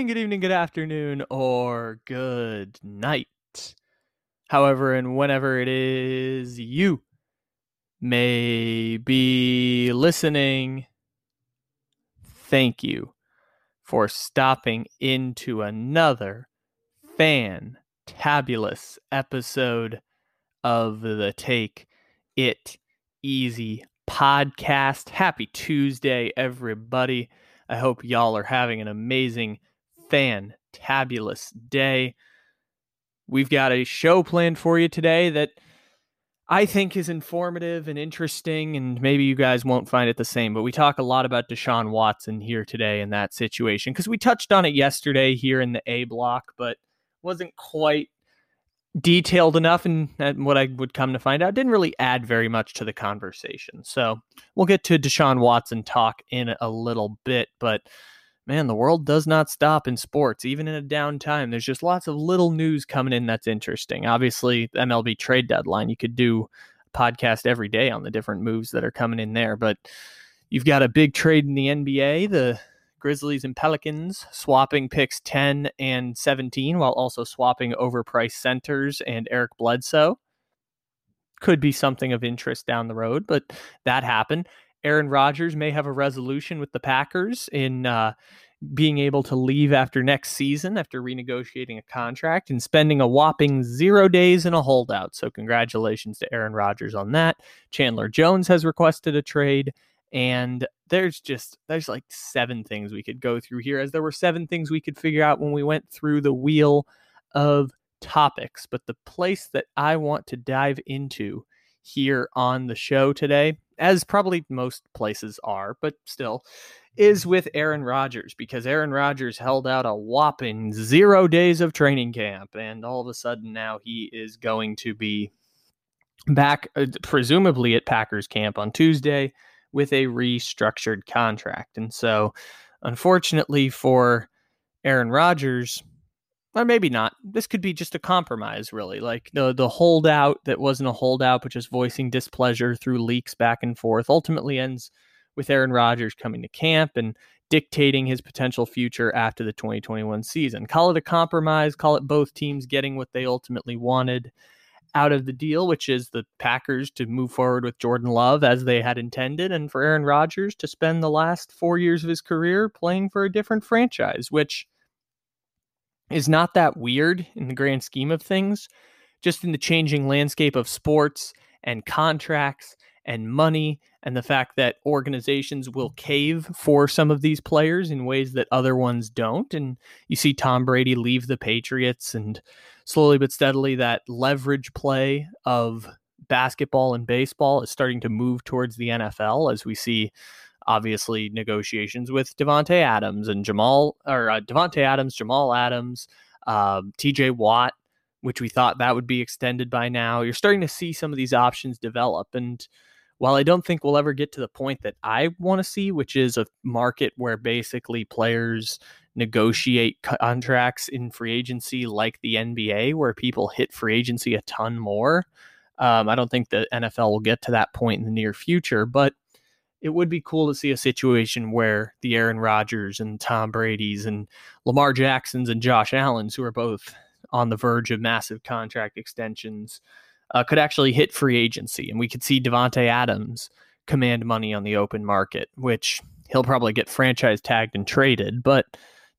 Morning, good evening, good afternoon, or good night. However, and whenever it is you may be listening, thank you for stopping into another fantabulous episode of the Take It Easy podcast. Happy Tuesday, everybody. I hope y'all are having an amazing, fantabulous day. We've got a show planned for you today that I think is informative and interesting, and maybe you guys won't find it the same, but we talk a lot about Deshaun Watson here today in that situation because we touched on it yesterday here in the A block, but wasn't quite detailed enough and what I would come to find out didn't really add very much to the conversation. So we'll get to Deshaun Watson talk in a little bit, but man, the world does not stop in sports, even in a downtime. There's just lots of little news coming in that's interesting. Obviously, MLB trade deadline, you could do a podcast every day on the different moves that are coming in there, but you've got a big trade in the NBA. The Grizzlies and Pelicans swapping picks 10 and 17 while also swapping overpriced centers and Eric Bledsoe. Could be something of interest down the road, but that happened. Aaron Rodgers may have a resolution with the Packers in uh, being able to leave after next season after renegotiating a contract and spending a whopping zero days in a holdout. So, congratulations to Aaron Rodgers on that. Chandler Jones has requested a trade and there's just there's like seven things we could go through here as there were seven things we could figure out when we went through the wheel of topics but the place that i want to dive into here on the show today as probably most places are but still is with Aaron Rodgers because Aaron Rodgers held out a whopping 0 days of training camp and all of a sudden now he is going to be back uh, presumably at Packers camp on Tuesday with a restructured contract. And so, unfortunately for Aaron Rodgers, or maybe not, this could be just a compromise, really. Like the the holdout that wasn't a holdout, but just voicing displeasure through leaks back and forth, ultimately ends with Aaron Rodgers coming to camp and dictating his potential future after the 2021 season. Call it a compromise, call it both teams getting what they ultimately wanted out of the deal, which is the Packers to move forward with Jordan Love as they had intended, and for Aaron Rodgers to spend the last four years of his career playing for a different franchise, which is not that weird in the grand scheme of things. Just in the changing landscape of sports and contracts and money, and the fact that organizations will cave for some of these players in ways that other ones don't. And you see Tom Brady leave the Patriots and slowly but steadily that leverage play of basketball and baseball is starting to move towards the NFL as we see obviously negotiations with Devonte Adams and Jamal or uh, Davante Adams, Jamal Adams, um, TJ Watt, which we thought that would be extended by now. You're starting to see some of these options develop and while I don't think we'll ever get to the point that I want to see, which is a market where basically players negotiate contracts in free agency like the NBA, where people hit free agency a ton more. Um, I don't think the NFL will get to that point in the near future, but it would be cool to see a situation where the Aaron Rodgers and Tom Brady's and Lamar Jacksons and Josh Allen's, who are both on the verge of massive contract extensions, uh, could actually hit free agency, and we could see Davante Adams command money on the open market, which he'll probably get franchise tagged and traded, but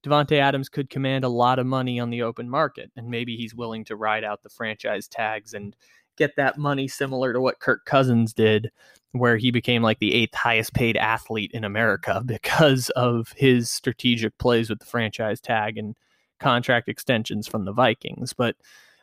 Davante Adams could command a lot of money on the open market, and maybe he's willing to ride out the franchise tags and get that money similar to what Kirk Cousins did, where he became like the eighth highest paid athlete in America because of his strategic plays with the franchise tag and contract extensions from the Vikings. But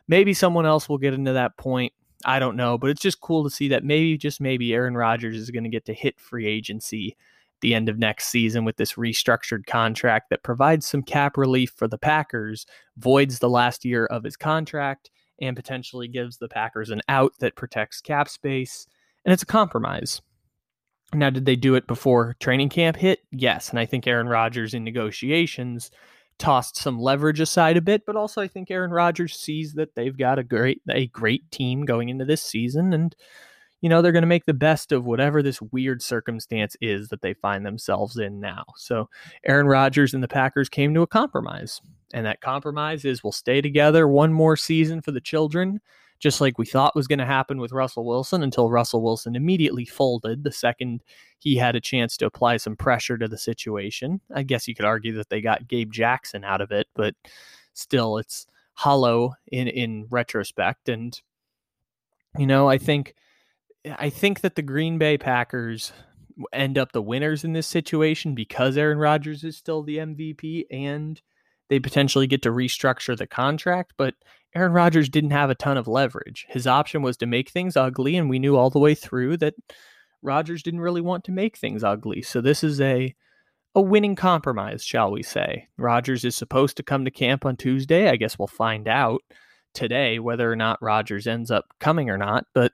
maybe someone else will get into that point. I don't know, but it's just cool to see that maybe, just maybe, Aaron Rodgers is going to get to hit free agency the end of next season with this restructured contract that provides some cap relief for the Packers, voids the last year of his contract, and potentially gives the Packers an out that protects cap space. And it's a compromise. Now, did they do it before training camp hit? Yes. And I think Aaron Rodgers in negotiations tossed some leverage aside a bit, but also I think Aaron Rodgers sees that they've got a great a great team going into this season and you know, they're going to make the best of whatever this weird circumstance is that they find themselves in now. So, Aaron Rodgers and the Packers came to a compromise. And that compromise is we'll stay together one more season for the children, just like we thought was going to happen with Russell Wilson until Russell Wilson immediately folded the second he had a chance to apply some pressure to the situation. I guess you could argue that they got Gabe Jackson out of it, but still it's hollow in in retrospect and you know, I think I think that the Green Bay Packers end up the winners in this situation because Aaron Rodgers is still the MVP and they potentially get to restructure the contract, but Aaron Rodgers didn't have a ton of leverage. His option was to make things ugly, and we knew all the way through that Rodgers didn't really want to make things ugly. So this is a a winning compromise, shall we say. Rodgers is supposed to come to camp on Tuesday. I guess we'll find out today whether or not Rodgers ends up coming or not, but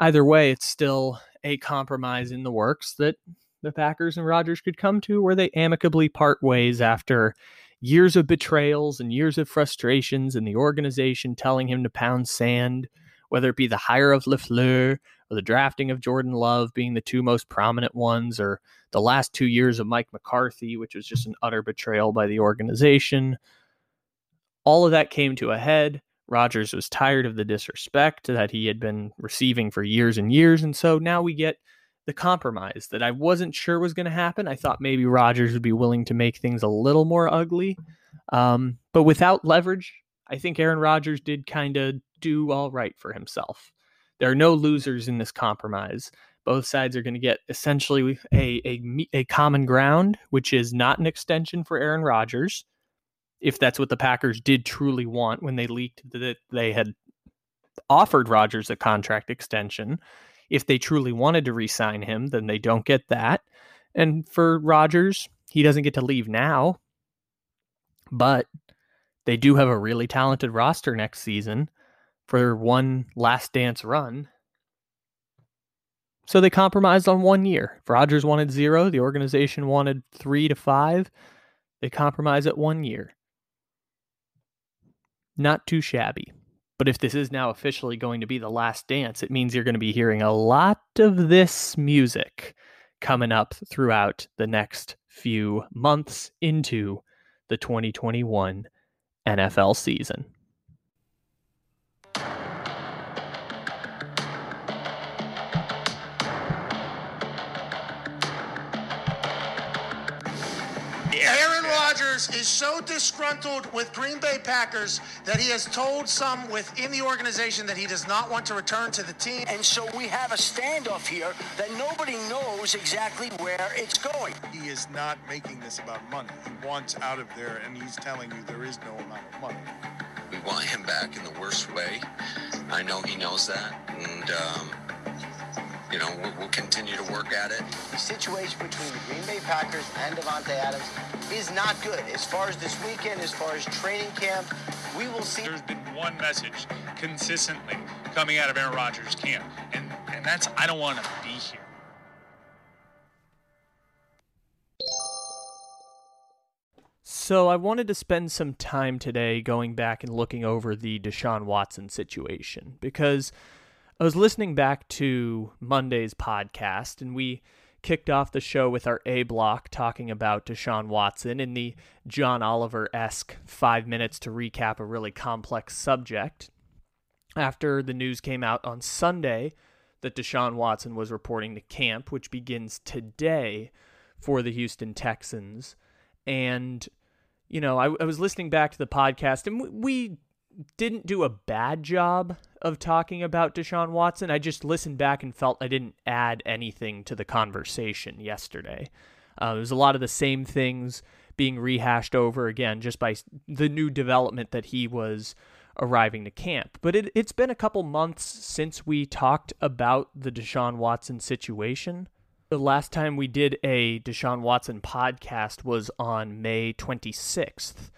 either way, it's still a compromise in the works that the Packers and Rodgers could come to where they amicably part ways after years of betrayals and years of frustrations and the organization telling him to pound sand, whether it be the hire of LaFleur or the drafting of Jordan Love being the two most prominent ones, or the last two years of Mike McCarthy, which was just an utter betrayal by the organization. All of that came to a head. Rodgers was tired of the disrespect that he had been receiving for years and years. And so now we get the compromise that I wasn't sure was going to happen. I thought maybe Rodgers would be willing to make things a little more ugly. Um, but without leverage, I think Aaron Rodgers did kind of do all right for himself. There are no losers in this compromise. Both sides are going to get essentially a, a, a common ground, which is not an extension for Aaron Rodgers if that's what the Packers did truly want when they leaked that they had offered Rodgers a contract extension. If they truly wanted to re-sign him, then they don't get that. And for Rodgers, he doesn't get to leave now. But they do have a really talented roster next season for one last dance run. So they compromised on one year. If Rodgers wanted zero, the organization wanted three to five. They compromise at one year. Not too shabby. But if this is now officially going to be the last dance, it means you're going to be hearing a lot of this music coming up throughout the next few months into the 2021 NFL season. Is so disgruntled with Green Bay Packers that he has told some within the organization that he does not want to return to the team. And so we have a standoff here that nobody knows exactly where it's going. He is not making this about money. He wants out of there, and he's telling you there is no amount of money. We want him back in the worst way. I know he knows that, and um, you know, we'll, we'll, continue to work at it. The situation between the Green Bay Packers and Davante Adams is not good. As far as this weekend, as far as training camp, we will see. There's been one message consistently coming out of Aaron Rodgers' camp, and, and that's I don't want to be here. So I wanted to spend some time today going back and looking over the Deshaun Watson situation because – I was listening back to Monday's podcast, and we kicked off the show with our A block talking about Deshaun Watson in the John Oliver esque five minutes to recap a really complex subject. After the news came out on Sunday that Deshaun Watson was reporting to camp, which begins today for the Houston Texans. And, you know, I, I was listening back to the podcast, and we, we didn't do a bad job of talking about Deshaun Watson. I just listened back and felt I didn't add anything to the conversation yesterday. Uh, was a lot of the same things being rehashed over again just by the new development that he was arriving to camp. But it, it's been a couple months since we talked about the Deshaun Watson situation. The last time we did a Deshaun Watson podcast was on May 26th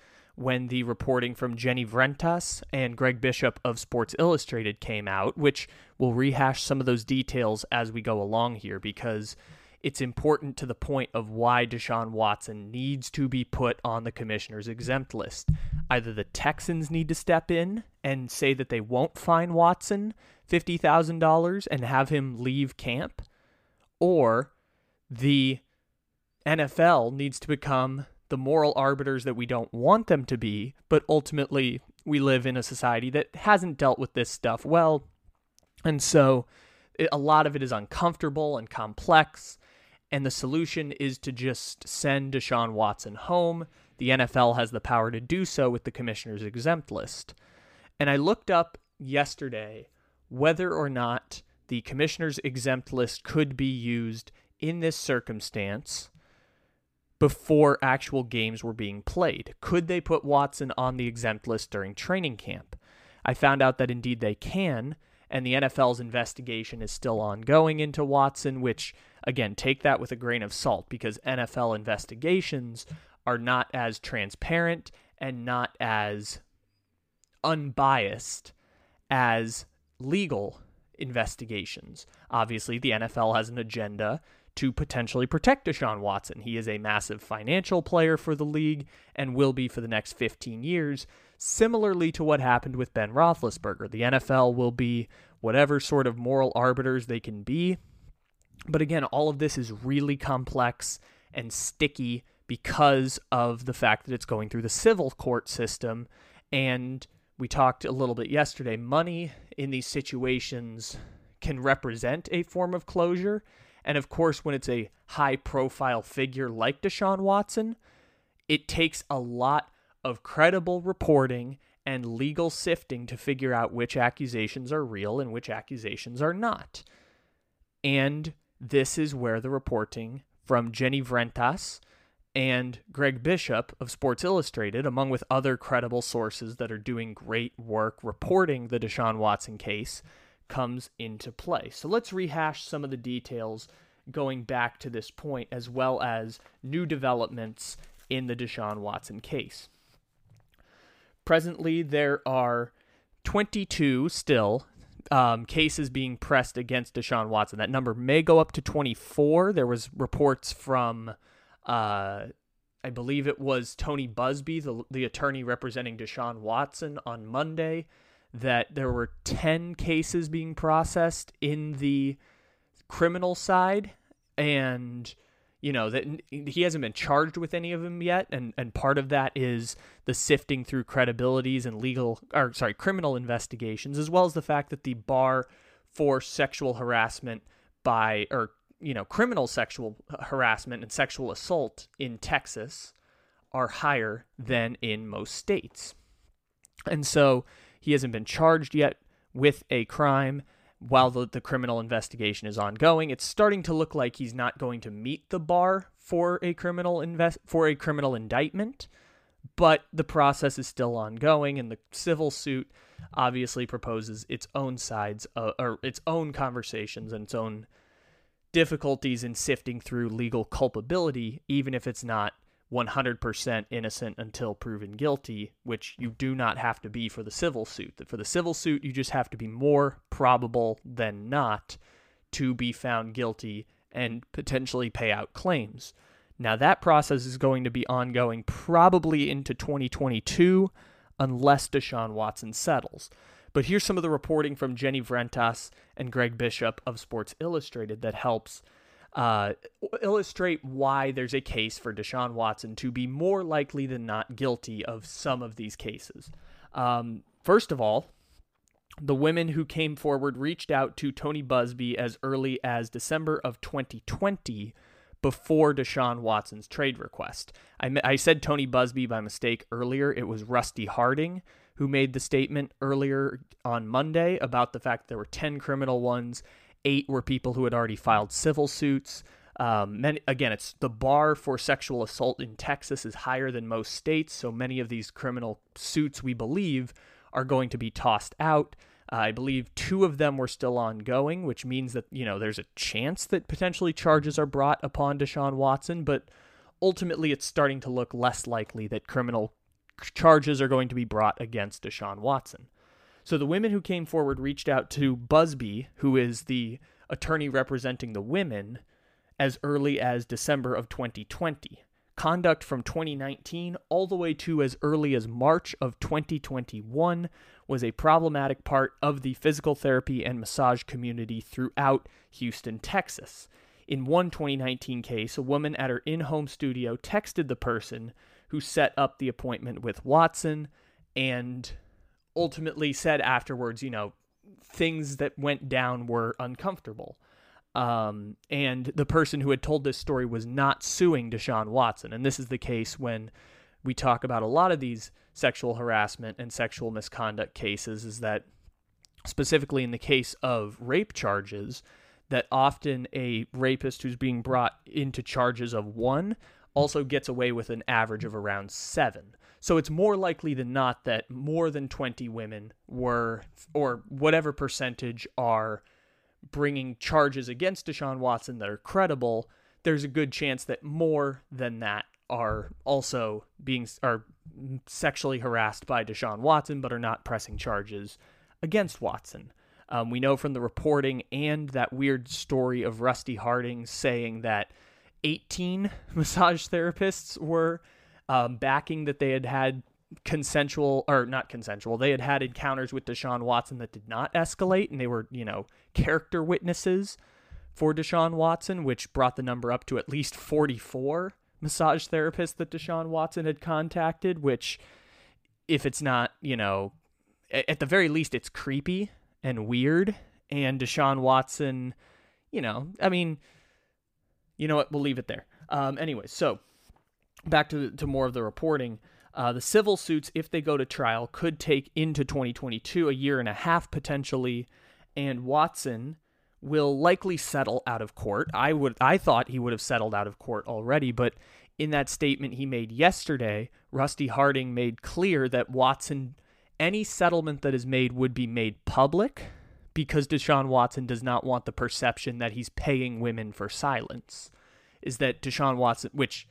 when the reporting from Jenny Vrentas and Greg Bishop of Sports Illustrated came out, which we'll rehash some of those details as we go along here because it's important to the point of why Deshaun Watson needs to be put on the commissioner's exempt list. Either the Texans need to step in and say that they won't fine Watson $50,000 and have him leave camp, or the NFL needs to become the moral arbiters that we don't want them to be, but ultimately we live in a society that hasn't dealt with this stuff well. And so it, a lot of it is uncomfortable and complex and the solution is to just send Deshaun Watson home. The NFL has the power to do so with the commissioner's exempt list. And I looked up yesterday whether or not the commissioner's exempt list could be used in this circumstance before actual games were being played. Could they put Watson on the exempt list during training camp? I found out that indeed they can, and the NFL's investigation is still ongoing into Watson, which Again, take that with a grain of salt because NFL investigations are not as transparent and not as unbiased as legal investigations. Obviously, the NFL has an agenda to potentially protect Deshaun Watson. He is a massive financial player for the league and will be for the next 15 years, similarly to what happened with Ben Roethlisberger. The NFL will be whatever sort of moral arbiters they can be but again, all of this is really complex and sticky because of the fact that it's going through the civil court system. And we talked a little bit yesterday money in these situations can represent a form of closure. And of course, when it's a high profile figure like Deshaun Watson, it takes a lot of credible reporting and legal sifting to figure out which accusations are real and which accusations are not. And this is where the reporting from Jenny Vrentas and Greg Bishop of Sports Illustrated, among with other credible sources that are doing great work reporting the Deshaun Watson case, comes into play. So let's rehash some of the details going back to this point, as well as new developments in the Deshaun Watson case. Presently, there are 22 still um, cases being pressed against Deshaun Watson. That number may go up to 24. There was reports from, uh, I believe it was Tony Buzbee, the, the attorney representing Deshaun Watson, on Monday, that there were 10 cases being processed in the criminal side. And you know that he hasn't been charged with any of them yet and and part of that is the sifting through credibilities and legal or sorry criminal investigations as well as the fact that the bar for sexual harassment by or you know criminal sexual harassment and sexual assault in Texas are higher than in most states and so he hasn't been charged yet with a crime while the, the criminal investigation is ongoing. It's starting to look like he's not going to meet the bar for a criminal invest for a criminal indictment, but the process is still ongoing, and the civil suit obviously proposes its own sides uh, or its own conversations and its own difficulties in sifting through legal culpability, even if it's not 100% innocent until proven guilty, which you do not have to be for the civil suit. For the civil suit, you just have to be more probable than not to be found guilty and potentially pay out claims. Now, that process is going to be ongoing probably into 2022 unless Deshaun Watson settles. But here's some of the reporting from Jenny Vrentas and Greg Bishop of Sports Illustrated that helps uh, illustrate why there's a case for Deshaun Watson to be more likely than not guilty of some of these cases. Um, first of all, the women who came forward reached out to Tony Buzbee as early as December of 2020 before Deshaun Watson's trade request. I, I said Tony Buzbee by mistake earlier. It was Rusty Hardin who made the statement earlier on Monday about the fact there were 10 criminal ones Eight were people who had already filed civil suits. Um, many, again, it's the bar for sexual assault in Texas is higher than most states, so many of these criminal suits, we believe, are going to be tossed out. Uh, I believe two of them were still ongoing, which means that you know there's a chance that potentially charges are brought upon Deshaun Watson, but ultimately it's starting to look less likely that criminal charges are going to be brought against Deshaun Watson. So the women who came forward reached out to Buzbee, who is the attorney representing the women, as early as December of 2020. Conduct from 2019 all the way to as early as March of 2021 was a problematic part of the physical therapy and massage community throughout Houston, Texas. In one 2019 case, a woman at her in home studio texted the person who set up the appointment with Watson and ultimately said afterwards, you know, things that went down were uncomfortable. Um, and the person who had told this story was not suing Deshaun Watson. And this is the case when we talk about a lot of these sexual harassment and sexual misconduct cases, is that specifically in the case of rape charges, that often a rapist who's being brought into charges of one also gets away with an average of around seven. So it's more likely than not that more than 20 women were, or whatever percentage are bringing charges against Deshaun Watson that are credible, there's a good chance that more than that are also being are sexually harassed by Deshaun Watson, but are not pressing charges against Watson. Um, we know from the reporting and that weird story of Rusty Hardin saying that 18 massage therapists were um, backing that they had had consensual or not consensual. They had had encounters with Deshaun Watson that did not escalate, and they were, you know, character witnesses for Deshaun Watson, which brought the number up to at least 44 massage therapists that Deshaun Watson had contacted, which, if it's not, you know, at the very least, it's creepy and weird. And Deshaun Watson, you know, I mean, you know what? We'll leave it there. Um, anyway, so back to, to more of the reporting. Uh, the civil suits, if they go to trial, could take into 2022, a year and a half potentially, and Watson will likely settle out of court. I would I thought he would have settled out of court already, but in that statement he made yesterday, Rusty Hardin made clear that Watson any settlement that is made would be made public because Deshaun Watson does not want the perception that he's paying women for silence. Is that Deshaun Watson which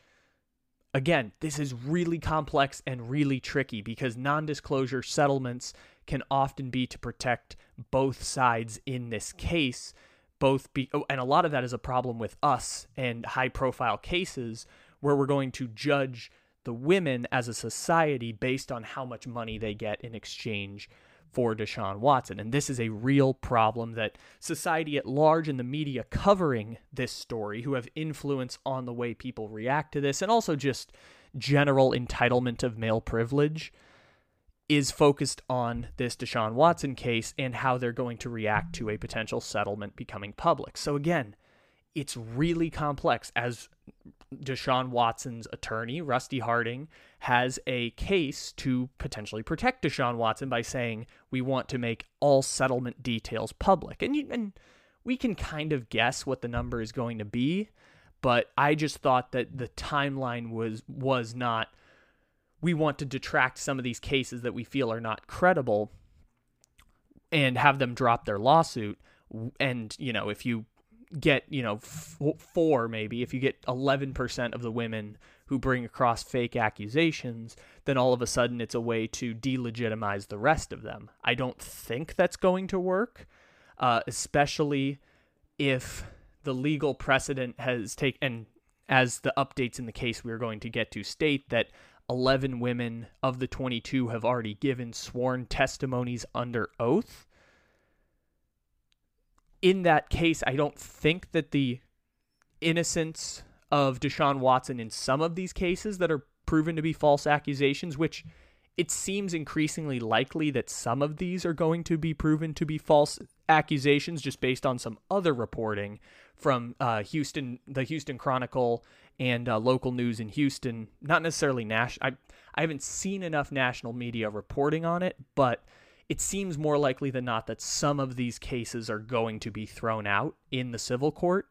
Again, this is really complex and really tricky because non disclosure settlements can often be to protect both sides in this case. Both be, oh, and a lot of that is a problem with us and high profile cases where we're going to judge the women as a society based on how much money they get in exchange for Deshaun Watson. And this is a real problem that society at large and the media covering this story, who have influence on the way people react to this, and also just general entitlement of male privilege, is focused on this Deshaun Watson case and how they're going to react to a potential settlement becoming public. So, again, it's really complex as Deshaun Watson's attorney, Rusty Hardin, has a case to potentially protect Deshaun Watson by saying we want to make all settlement details public. And, and we can kind of guess what the number is going to be, but I just thought that the timeline was was not we want to detract some of these cases that we feel are not credible and have them drop their lawsuit and you know if you get you know f- four maybe if you get 11% of the women who bring across fake accusations then all of a sudden it's a way to delegitimize the rest of them. I don't think that's going to work uh, especially if the legal precedent has taken and as the updates in the case we are going to get to state that 11 women of the 22 have already given sworn testimonies under oath in that case, I don't think that the innocence of Deshaun Watson in some of these cases that are proven to be false accusations, which it seems increasingly likely that some of these are going to be proven to be false accusations just based on some other reporting from uh, Houston, the Houston Chronicle, and uh, local news in Houston. Not necessarily national. I I haven't seen enough national media reporting on it, but it seems more likely than not that some of these cases are going to be thrown out in the civil court.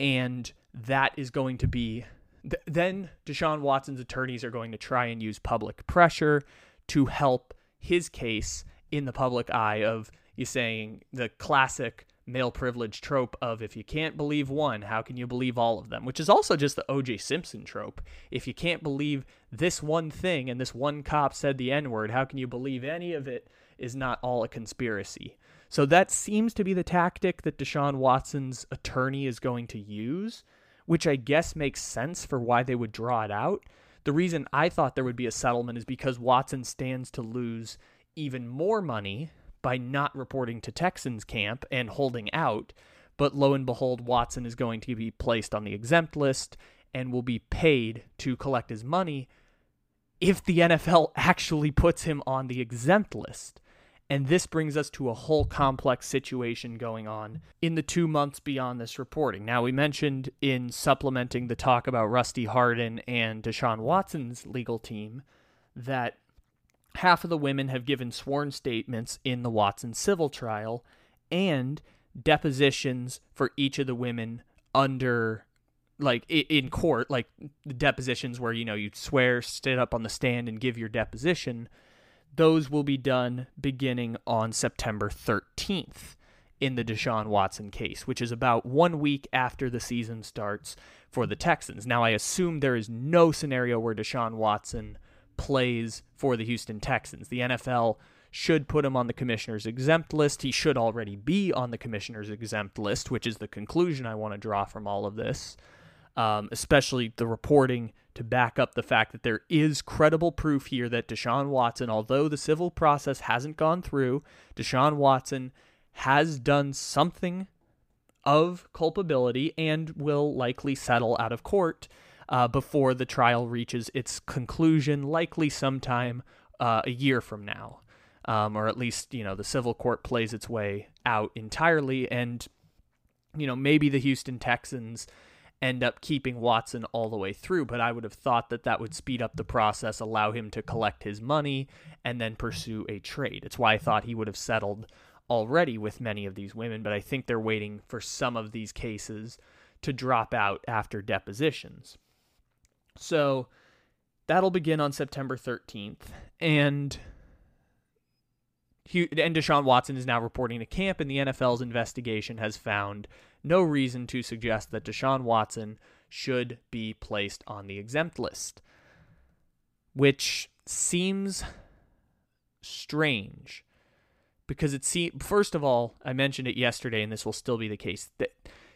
and that is going to be th- then Deshaun Watson's attorneys are going to try and use public pressure to help his case in the public eye of you saying the classic male privilege trope of if you can't believe one, how can you believe all of them? Which is also just the OJ Simpson trope. If you can't believe this one thing and this one cop said the N word, how can you believe any of it is not all a conspiracy? So that seems to be the tactic that Deshaun Watson's attorney is going to use, which I guess makes sense for why they would draw it out. The reason I thought there would be a settlement is because Watson stands to lose even more money by not reporting to Texans camp and holding out. But lo and behold, Watson is going to be placed on the exempt list and will be paid to collect his money if the NFL actually puts him on the exempt list. And this brings us to a whole complex situation going on in the two months beyond this reporting. Now, we mentioned in supplementing the talk about Rusty Hardin and Deshaun Watson's legal team that half of the women have given sworn statements in the Watson civil trial and depositions for each of the women under like in court like the depositions where you know you swear sit up on the stand and give your deposition those will be done beginning on September 13th in the Deshaun Watson case, which is about one week after the season starts for the Texans. Now, I assume there is no scenario where Deshaun Watson plays for the Houston Texans. The NFL should put him on the commissioner's exempt list. He should already be on the commissioner's exempt list, which is the conclusion I want to draw from all of this, um, especially the reporting to back up the fact that there is credible proof here that Deshaun Watson, although the civil process hasn't gone through, Deshaun Watson has done something of culpability and will likely settle out of court uh, before the trial reaches its conclusion, likely sometime uh, a year from now. Um, or at least, you know, the civil court plays its way out entirely. And, you know, maybe the Houston Texans end up keeping Watson all the way through, but I would have thought that that would speed up the process, allow him to collect his money, and then pursue a trade. It's why I thought he would have settled already with many of these women, but I think they're waiting for some of these cases to drop out after depositions. So that'll begin on September 13th. And and Deshaun Watson is now reporting to camp, and the NFL's investigation has found no reason to suggest that Deshaun Watson should be placed on the exempt list, which seems strange because it seems first of all, I mentioned it yesterday, and this will still be the case that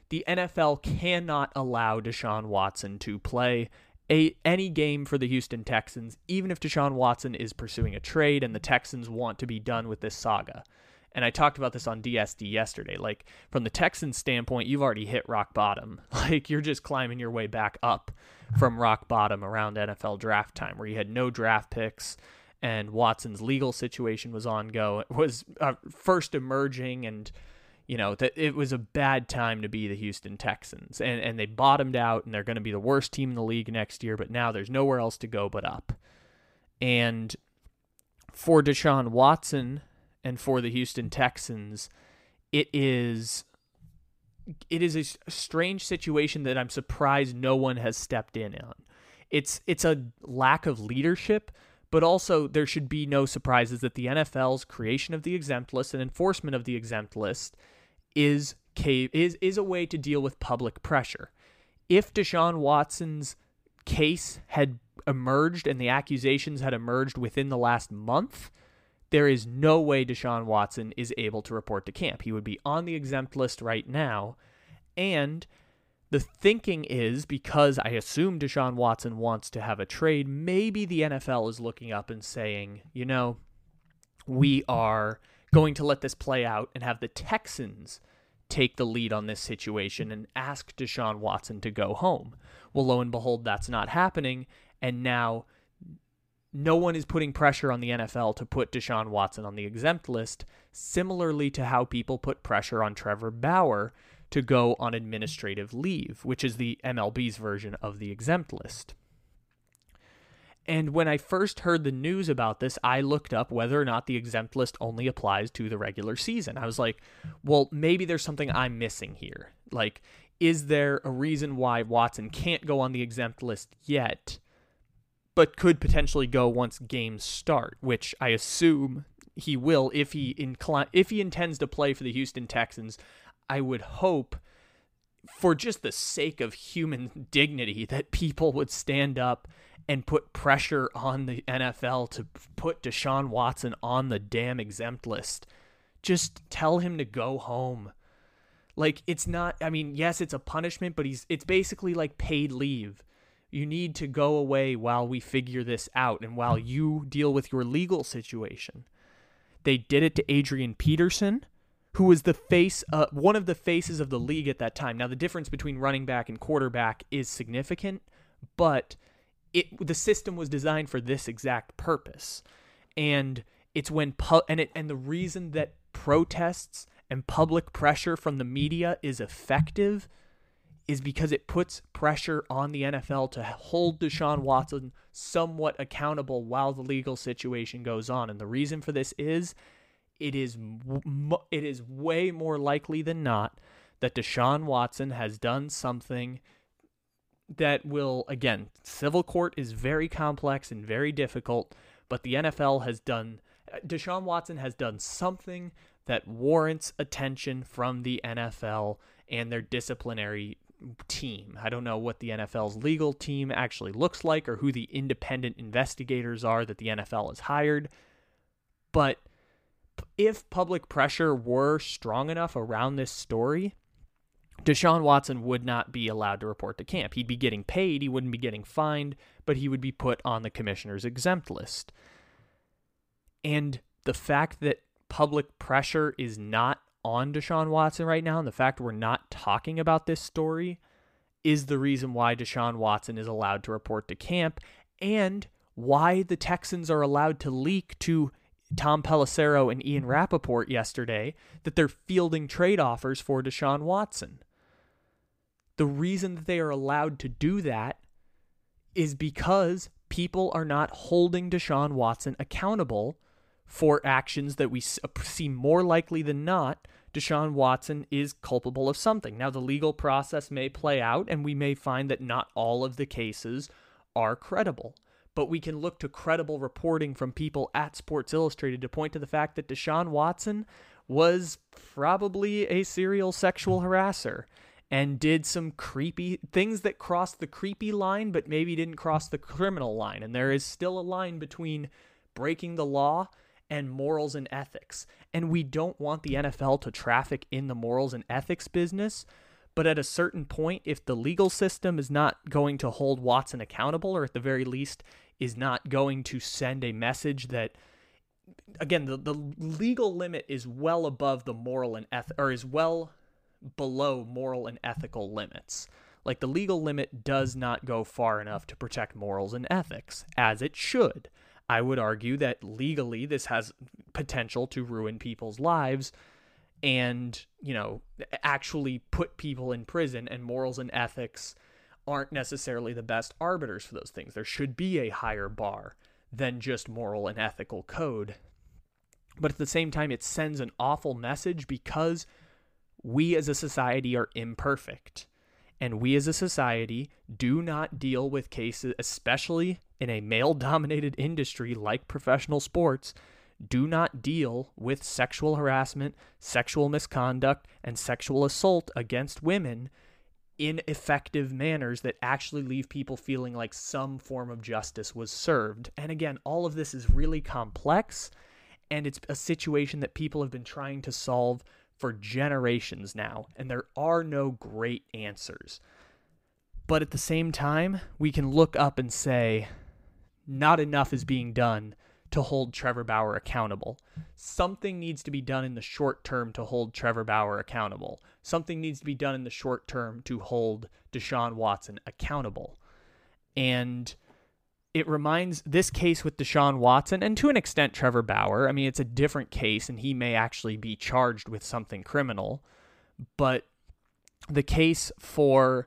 the NFL cannot allow Deshaun Watson to play a any game for the Houston Texans, even if Deshaun Watson is pursuing a trade and the Texans want to be done with this saga. And I talked about this on DSD yesterday. Like from the Texans standpoint, you've already hit rock bottom. Like you're just climbing your way back up from rock bottom around NFL draft time, where you had no draft picks and Watson's legal situation was ongoing, was uh, first emerging and you know that it was a bad time to be the Houston Texans and and they bottomed out and they're going to be the worst team in the league next year but now there's nowhere else to go but up. And for Deshaun Watson and for the Houston Texans it is it is a strange situation that I'm surprised no one has stepped in on. It's it's a lack of leadership, but also there should be no surprises that the NFL's creation of the exempt list and enforcement of the exempt list is is is a way to deal with public pressure. If Deshaun Watson's case had emerged and the accusations had emerged within the last month, there is no way Deshaun Watson is able to report to camp. He would be on the exempt list right now. And the thinking is because I assume Deshaun Watson wants to have a trade, maybe the NFL is looking up and saying, you know, we are going to let this play out and have the Texans take the lead on this situation and ask Deshaun Watson to go home. Well, lo and behold, that's not happening. And now no one is putting pressure on the NFL to put Deshaun Watson on the exempt list, similarly to how people put pressure on Trevor Bauer to go on administrative leave, which is the MLB's version of the exempt list. And when I first heard the news about this, I looked up whether or not the exempt list only applies to the regular season. I was like, well, maybe there's something I'm missing here. Like, is there a reason why Watson can't go on the exempt list yet, but could potentially go once games start, which I assume he will if he incline if he intends to play for the Houston Texans. I would hope for just the sake of human dignity that people would stand up and put pressure on the NFL to put Deshaun Watson on the damn exempt list. Just tell him to go home. Like it's not I mean, yes, it's a punishment, but he's it's basically like paid leave. You need to go away while we figure this out and while you deal with your legal situation. They did it to Adrian Peterson, who was the face, uh, one of the faces of the league at that time. Now, the difference between running back and quarterback is significant, but it the system was designed for this exact purpose, and it's when pu- and it and the reason that protests and public pressure from the media is effective is because it puts pressure on the NFL to hold Deshaun Watson somewhat accountable while the legal situation goes on. And the reason for this is it is it is way more likely than not that Deshaun Watson has done something that will again, civil court is very complex and very difficult, but the NFL has done uh, Deshaun Watson has done something that warrants attention from the NFL and their disciplinary team. I don't know what the NFL's legal team actually looks like or who the independent investigators are that the NFL has hired. But if public pressure were strong enough around this story, Deshaun Watson would not be allowed to report to camp. He'd be getting paid, he wouldn't be getting fined, but he would be put on the commissioner's exempt list. And the fact that public pressure is not on Deshaun Watson right now, and the fact we're not talking about this story is the reason why Deshaun Watson is allowed to report to camp and why the Texans are allowed to leak to Tom Pelissero and Ian Rapoport yesterday that they're fielding trade offers for Deshaun Watson. The reason that they are allowed to do that is because people are not holding Deshaun Watson accountable for actions that we uh, see more likely than not Deshaun Watson is culpable of something. Now, the legal process may play out, and we may find that not all of the cases are credible. But we can look to credible reporting from people at Sports Illustrated to point to the fact that Deshaun Watson was probably a serial sexual harasser and did some creepy things that crossed the creepy line, but maybe didn't cross the criminal line. And there is still a line between breaking the law and morals and ethics. And we don't want the NFL to traffic in the morals and ethics business. But at a certain point, if the legal system is not going to hold Watson accountable, or at the very least is not going to send a message that, again, the, the legal limit is well above the moral and eth- or is well below moral and ethical limits. Like the legal limit does not go far enough to protect morals and ethics, as it should. I would argue that legally this has potential to ruin people's lives and, you know, actually put people in prison and morals and ethics aren't necessarily the best arbiters for those things. There should be a higher bar than just moral and ethical code. But at the same time, it sends an awful message because we as a society are imperfect. And we as a society do not deal with cases, especially in a male dominated industry like professional sports do not deal with sexual harassment, sexual misconduct, and sexual assault against women in effective manners that actually leave people feeling like some form of justice was served. And again, all of this is really complex, and it's a situation that people have been trying to solve for generations now, and there are no great answers. But at the same time, we can look up and say, not enough is being done to hold Trevor Bauer accountable. Something needs to be done in the short term to hold Trevor Bauer accountable. Something needs to be done in the short term to hold Deshaun Watson accountable. And it reminds this case with Deshaun Watson and to an extent Trevor Bauer. I mean, it's a different case and he may actually be charged with something criminal. But the case for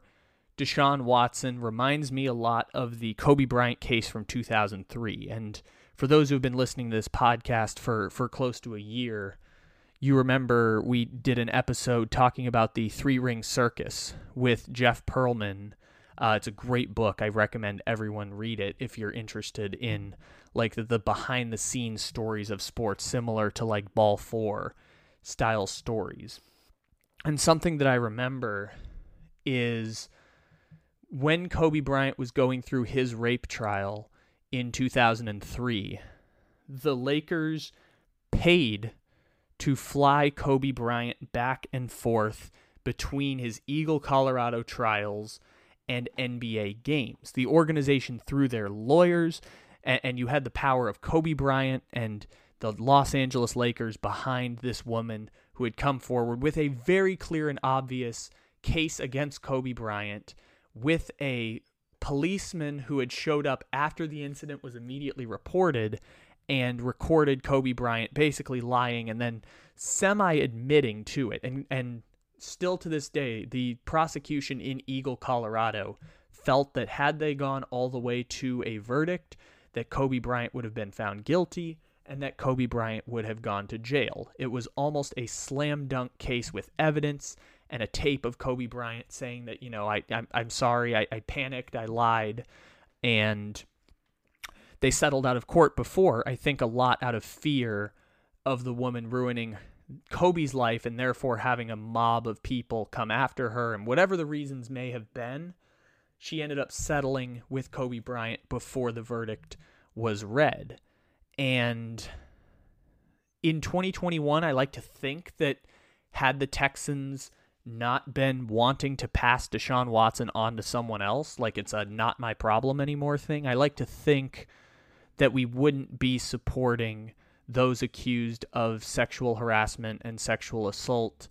Deshaun Watson reminds me a lot of the Kobe Bryant case from 2003. And for those who have been listening to this podcast for, for close to a year, you remember we did an episode talking about the three ring circus with Jeff Pearlman. Uh, it's a great book. I recommend everyone read it if you're interested in like the, the behind the scenes stories of sports, similar to like Ball Four style stories. And something that I remember is when Kobe Bryant was going through his rape trial in 2003, the Lakers paid to fly Kobe Bryant back and forth between his Eagle, Colorado trials and NBA games. The organization, through their lawyers, and, and, you had the power of Kobe Bryant and the Los Angeles Lakers behind this woman who had come forward with a very clear and obvious case against Kobe Bryant with a policeman who had showed up after the incident was immediately reported and recorded Kobe Bryant basically lying and then semi admitting to it. And and still to this day, the prosecution in Eagle, Colorado felt that had they gone all the way to a verdict, that Kobe Bryant would have been found guilty and that Kobe Bryant would have gone to jail. It was almost a slam dunk case with evidence and a tape of Kobe Bryant saying that, you know, I, I'm, I'm sorry, I, I panicked, I lied. And they settled out of court before, I think a lot out of fear of the woman ruining Kobe's life and therefore having a mob of people come after her and whatever the reasons may have been, she ended up settling with Kobe Bryant before the verdict was read. And in 2021, I like to think that had the Texans not been wanting to pass Deshaun Watson on to someone else, like it's a not my problem anymore thing, I like to think that we wouldn't be supporting those accused of sexual harassment and sexual assault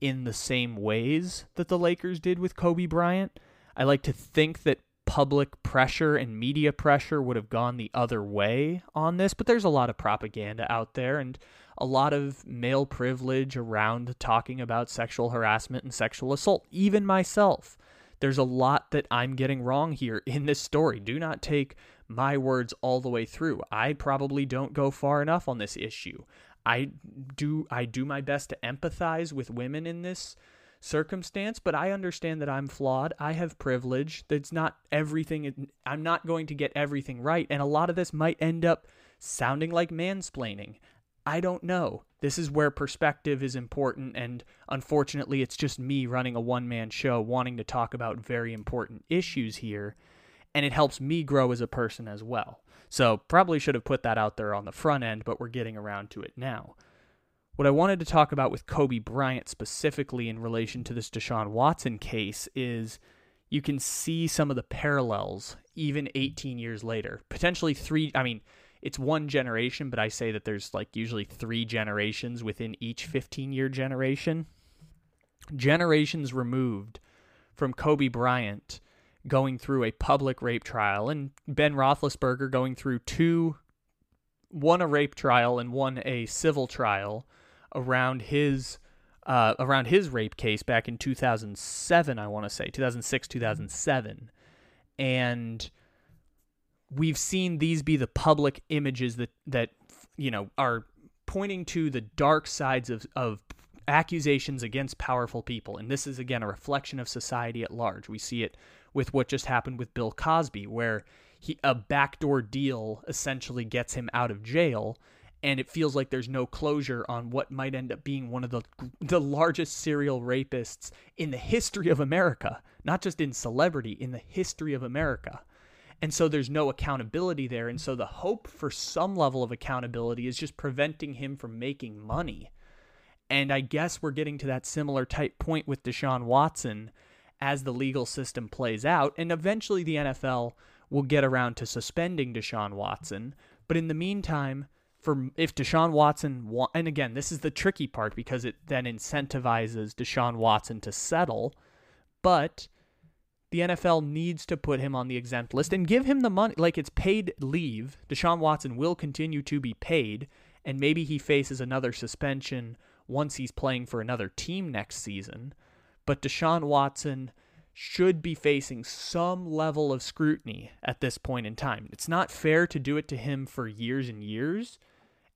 in the same ways that the Lakers did with Kobe Bryant. I like to think that public pressure and media pressure would have gone the other way on this, but there's a lot of propaganda out there and a lot of male privilege around talking about sexual harassment and sexual assault. Even myself, there's a lot that I'm getting wrong here in this story. Do not take my words all the way through. I probably don't go far enough on this issue. I do I do my best to empathize with women in this circumstance, but I understand that I'm flawed. I have privilege. That's not everything I'm not going to get everything right, and a lot of this might end up sounding like mansplaining. I don't know. This is where perspective is important, and unfortunately, it's just me running a one man show wanting to talk about very important issues here and it helps me grow as a person as well. So, probably should have put that out there on the front end, but we're getting around to it now. What I wanted to talk about with Kobe Bryant specifically in relation to this Deshaun Watson case is you can see some of the parallels even 18 years later. Potentially three, I mean, it's one generation, but I say that there's like usually three generations within each 15 year generation. Generations removed from Kobe Bryant going through a public rape trial, and Ben Roethlisberger going through two, one a rape trial and one a civil trial around his uh, around his rape case back in 2007. I want to say 2006, 2007, and we've seen these be the public images that that you know are pointing to the dark sides of of accusations against powerful people and this is again a reflection of society at large we see it with what just happened with Bill Cosby, where he a backdoor deal essentially gets him out of jail, and it feels like there's no closure on what might end up being one of the the largest serial rapists in the history of America, not just in celebrity, in the history of America. And so there's no accountability there. And so the hope for some level of accountability is just preventing him from making money. And I guess we're getting to that similar type point with Deshaun Watson as the legal system plays out. And eventually the NFL will get around to suspending Deshaun Watson. But in the meantime, for if Deshaun Watson wa- and again, this is the tricky part because it then incentivizes Deshaun Watson to settle, but the NFL needs to put him on the exempt list and give him the money like it's paid leave. Deshaun Watson will continue to be paid and maybe he faces another suspension once he's playing for another team next season. But Deshaun Watson should be facing some level of scrutiny at this point in time. It's not fair to do it to him for years and years,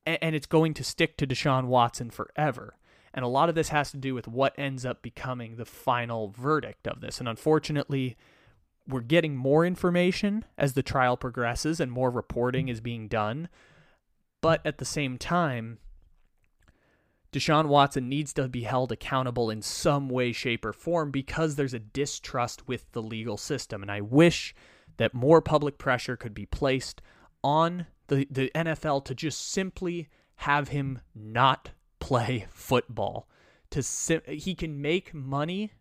and it's going to stick to Deshaun Watson forever. And a lot of this has to do with what ends up becoming the final verdict of this. And unfortunately, we're getting more information as the trial progresses and more reporting is being done. But at the same time, Deshaun Watson needs to be held accountable in some way, shape, or form because there's a distrust with the legal system. And I wish that more public pressure could be placed on the, the NFL to just simply have him not play football. To sim- he can make money,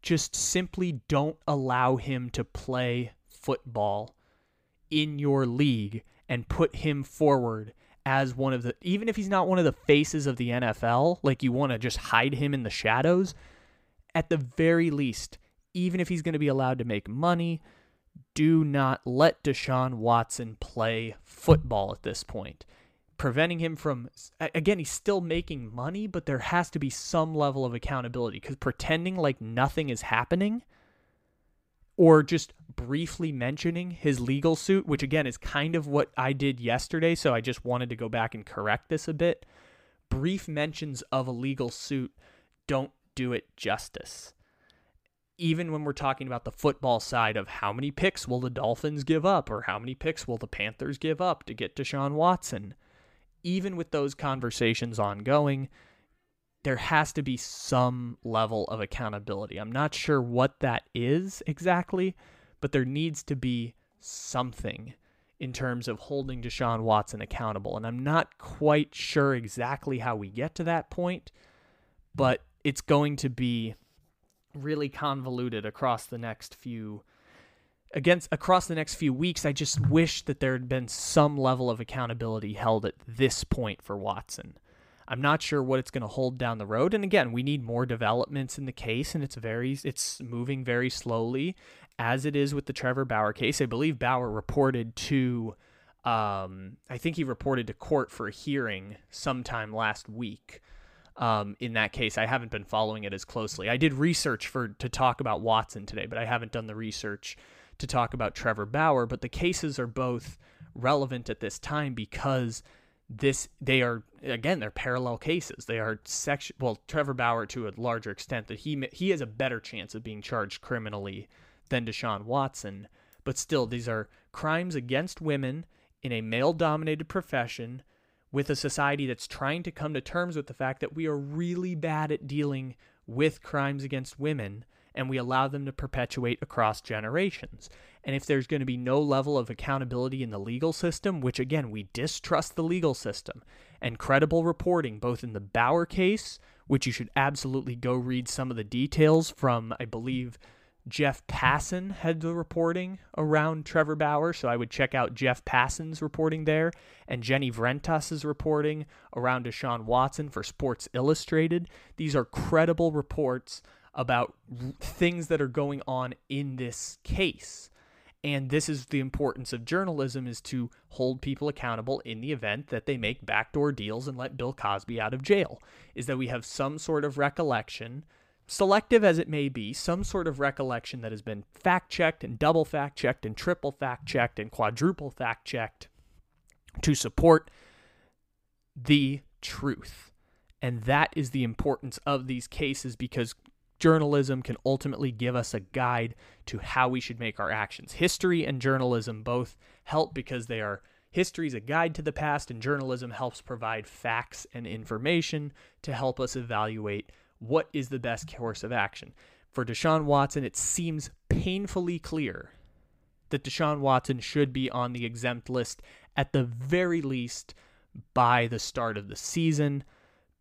just simply don't allow him to play football in your league and put him forward as one of the even if he's not one of the faces of the NFL, like you want to just hide him in the shadows, at the very least, even if he's going to be allowed to make money, do not let Deshaun Watson play football at this point. Preventing him from, again, he's still making money, but there has to be some level of accountability because pretending like nothing is happening or just briefly mentioning his legal suit, which again is kind of what I did yesterday. So I just wanted to go back and correct this a bit. Brief mentions of a legal suit don't do it justice. Even when we're talking about the football side of how many picks will the Dolphins give up or how many picks will the Panthers give up to get Deshaun Watson, even with those conversations ongoing, there has to be some level of accountability. I'm not sure what that is exactly, but there needs to be something in terms of holding Deshaun Watson accountable. And I'm not quite sure exactly how we get to that point, but it's going to be really convoluted across the next few against across the next few weeks. I just wish that there had been some level of accountability held at this point for Watson. I'm not sure what it's going to hold down the road. And again, we need more developments in the case, and it's very it's moving very slowly, as it is with the Trevor Bauer case. I believe Bauer reported to, um, I think he reported to court for a hearing sometime last week. Um, in that case, I haven't been following it as closely. I did research for to talk about Watson today, but I haven't done the research to talk about Trevor Bauer. But the cases are both relevant at this time because this they are again they're parallel cases they are section well trevor bauer to a larger extent that he he has a better chance of being charged criminally than deshaun watson but still these are crimes against women in a male dominated profession with a society that's trying to come to terms with the fact that we are really bad at dealing with crimes against women and we allow them to perpetuate across generations. And if there's going to be no level of accountability in the legal system, which again, we distrust the legal system, and credible reporting, both in the Bauer case, which you should absolutely go read some of the details from, I believe, Jeff Passan had the reporting around Trevor Bauer, so I would check out Jeff Passan's reporting there, and Jenny Vrentas's reporting around Deshaun Watson for Sports Illustrated. These are credible reports about things that are going on in this case. And this is the importance of journalism is to hold people accountable in the event that they make backdoor deals and let Bill Cosby out of jail. Is that we have some sort of recollection, selective as it may be, some sort of recollection that has been fact checked and double fact checked and triple fact checked and quadruple fact checked to support the truth. And that is the importance of these cases because journalism can ultimately give us a guide to how we should make our actions. History and journalism both help because they are history is a guide to the past and journalism helps provide facts and information to help us evaluate what is the best course of action. For Deshaun Watson, it seems painfully clear that Deshaun Watson should be on the exempt list at the very least by the start of the season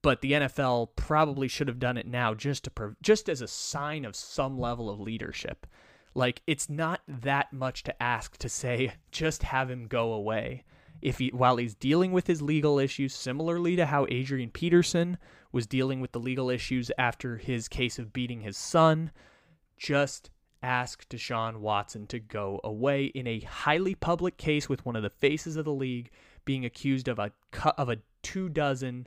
but the NFL probably should have done it now just to just as a sign of some level of leadership. Like it's not that much to ask to say just have him go away. If he while he's dealing with his legal issues similarly to how Adrian Peterson was dealing with the legal issues after his case of beating his son, just ask Deshaun Watson to go away in a highly public case with one of the faces of the league being accused of a of a two dozen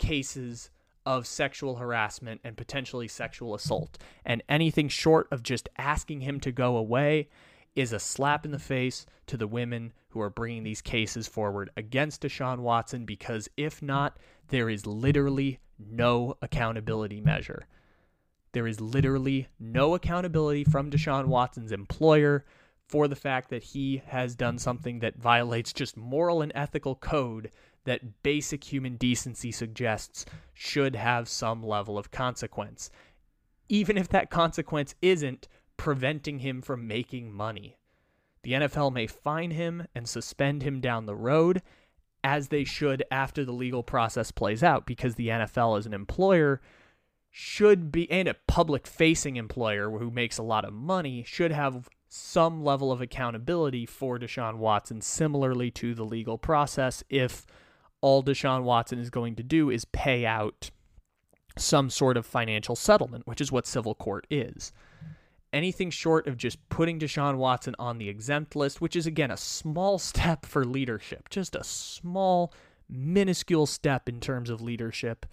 cases of sexual harassment and potentially sexual assault. And anything short of just asking him to go away is a slap in the face to the women who are bringing these cases forward against Deshaun Watson because if not, there is literally no accountability measure. There is literally no accountability from Deshaun Watson's employer for the fact that he has done something that violates just moral and ethical code that basic human decency suggests should have some level of consequence. Even if that consequence isn't preventing him from making money. The NFL may fine him and suspend him down the road, as they should after the legal process plays out, because the NFL, as an employer, should be, and a public facing employer who makes a lot of money, should have some level of accountability for Deshaun Watson, similarly to the legal process, if all Deshaun Watson is going to do is pay out some sort of financial settlement, which is what civil court is. Anything short of just putting Deshaun Watson on the exempt list, which is again a small step for leadership, just a small, minuscule step in terms of leadership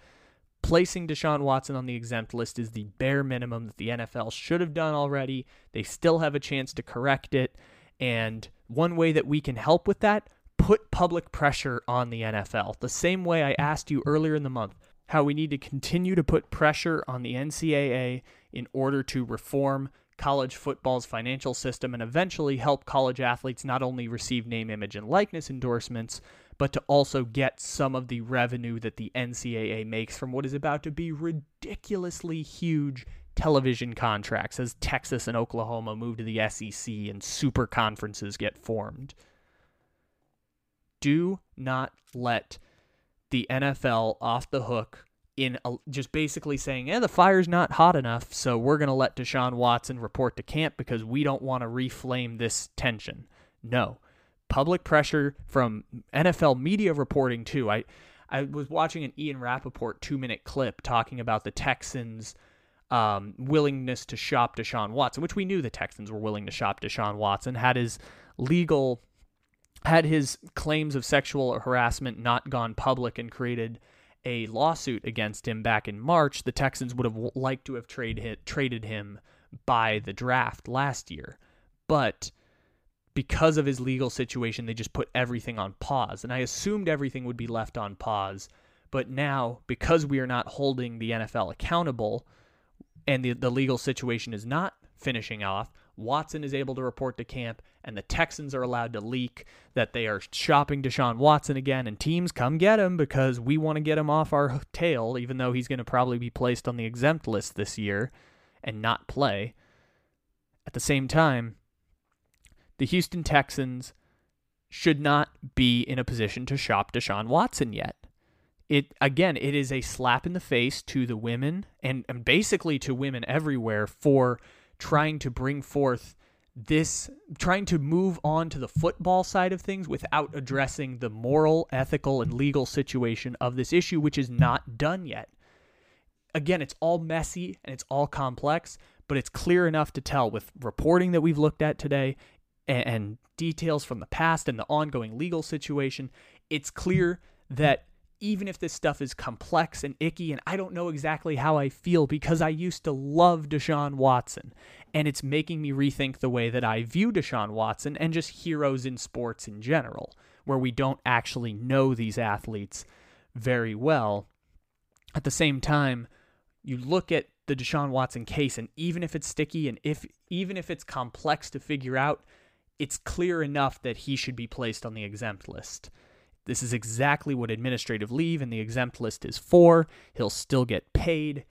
Placing Deshaun Watson on the exempt list is the bare minimum that the NFL should have done already. They still have a chance to correct it. And one way that we can help with that, put public pressure on the NFL. The same way I asked you earlier in the month how we need to continue to put pressure on the NCAA in order to reform college football's financial system and eventually help college athletes not only receive name, image, and likeness endorsements, but to also get some of the revenue that the NCAA makes from what is about to be ridiculously huge television contracts as Texas and Oklahoma move to the SEC and super conferences get formed. Do not let the NFL off the hook in a, just basically saying, "Yeah, the fire's not hot enough, so we're going to let Deshaun Watson report to camp because we don't want to reflame this tension." No public pressure from NFL media reporting too. I I was watching an Ian Rapoport two minute clip talking about the Texans' um, willingness to shop Deshaun Watson, which we knew the Texans were willing to shop Deshaun Watson. Had his legal, had his claims of sexual harassment not gone public and created a lawsuit against him back in March, the Texans would have liked to have trade traded him by the draft last year. But because of his legal situation, they just put everything on pause. And I assumed everything would be left on pause. But now, because we are not holding the NFL accountable and the, the legal situation is not finishing off, Watson is able to report to camp, and the Texans are allowed to leak that they are shopping Deshaun Watson again, and teams come get him because we want to get him off our tail, even though he's going to probably be placed on the exempt list this year and not play. At the same time, the Houston Texans should not be in a position to shop Deshaun Watson yet. It again, it is a slap in the face to the women and, and basically to women everywhere for trying to bring forth this trying to move on to the football side of things without addressing the moral, ethical, and legal situation of this issue, which is not done yet. Again, it's all messy and it's all complex, but it's clear enough to tell with reporting that we've looked at today and, and details from the past and the ongoing legal situation, it's clear that even if this stuff is complex and icky, and I don't know exactly how I feel because I used to love Deshaun Watson, and it's making me rethink the way that I view Deshaun Watson and just heroes in sports in general, where we don't actually know these athletes very well. At the same time, you look at the Deshaun Watson case, and even if it's sticky and if even if it's complex to figure out, it's clear enough that he should be placed on the exempt list. This is exactly what administrative leave and the exempt list is for. He'll still get paid.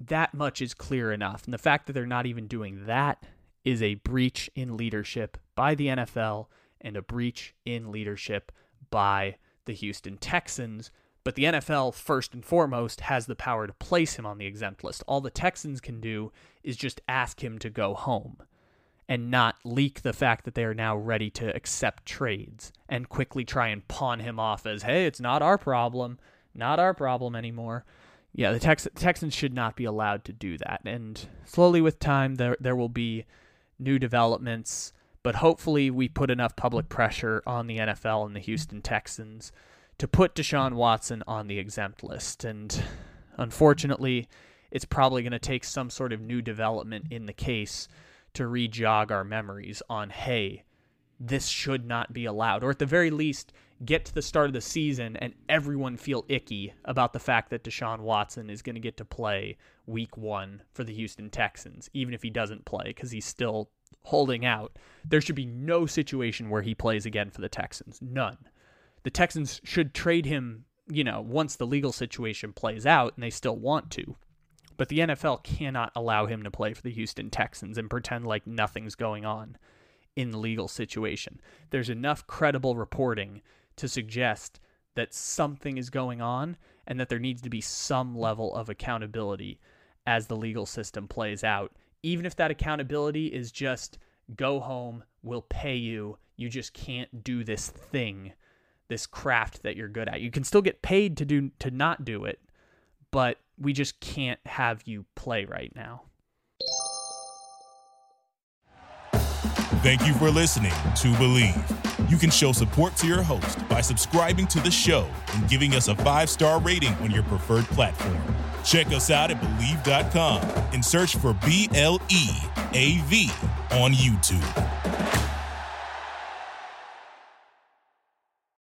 That much is clear enough. And the fact that they're not even doing that is a breach in leadership by the NFL and a breach in leadership by the Houston Texans. But the NFL, first and foremost, has the power to place him on the exempt list. All the Texans can do is just ask him to go home and not leak the fact that they are now ready to accept trades and quickly try and pawn him off as, hey, it's not our problem, not our problem anymore. Yeah, the Tex- Texans should not be allowed to do that. And slowly with time, there, there will be new developments, but hopefully we put enough public pressure on the NFL and the Houston Texans to put Deshaun Watson on the exempt list. And Unfortunately, it's probably going to take some sort of new development in the case to re-jog our memories on hey, this should not be allowed, or at the very least, get to the start of the season and everyone feel icky about the fact that Deshaun Watson is going to get to play week one for the Houston Texans, even if he doesn't play because he's still holding out. There should be no situation where he plays again for the Texans. None. The Texans should trade him, you know, once the legal situation plays out and they still want to. But the NFL cannot allow him to play for the Houston Texans and pretend like nothing's going on in the legal situation. There's enough credible reporting to suggest that something is going on and that there needs to be some level of accountability as the legal system plays out. Even if that accountability is just go home, we'll pay you, you just can't do this thing, this craft that you're good at. You can still get paid to do to not do it, but we just can't have you play right now. Thank you for listening to Bleav. You can show support to your host by subscribing to the show and giving us a five star rating on your preferred platform. Check us out at Bleav.com and search for B L E A V on YouTube.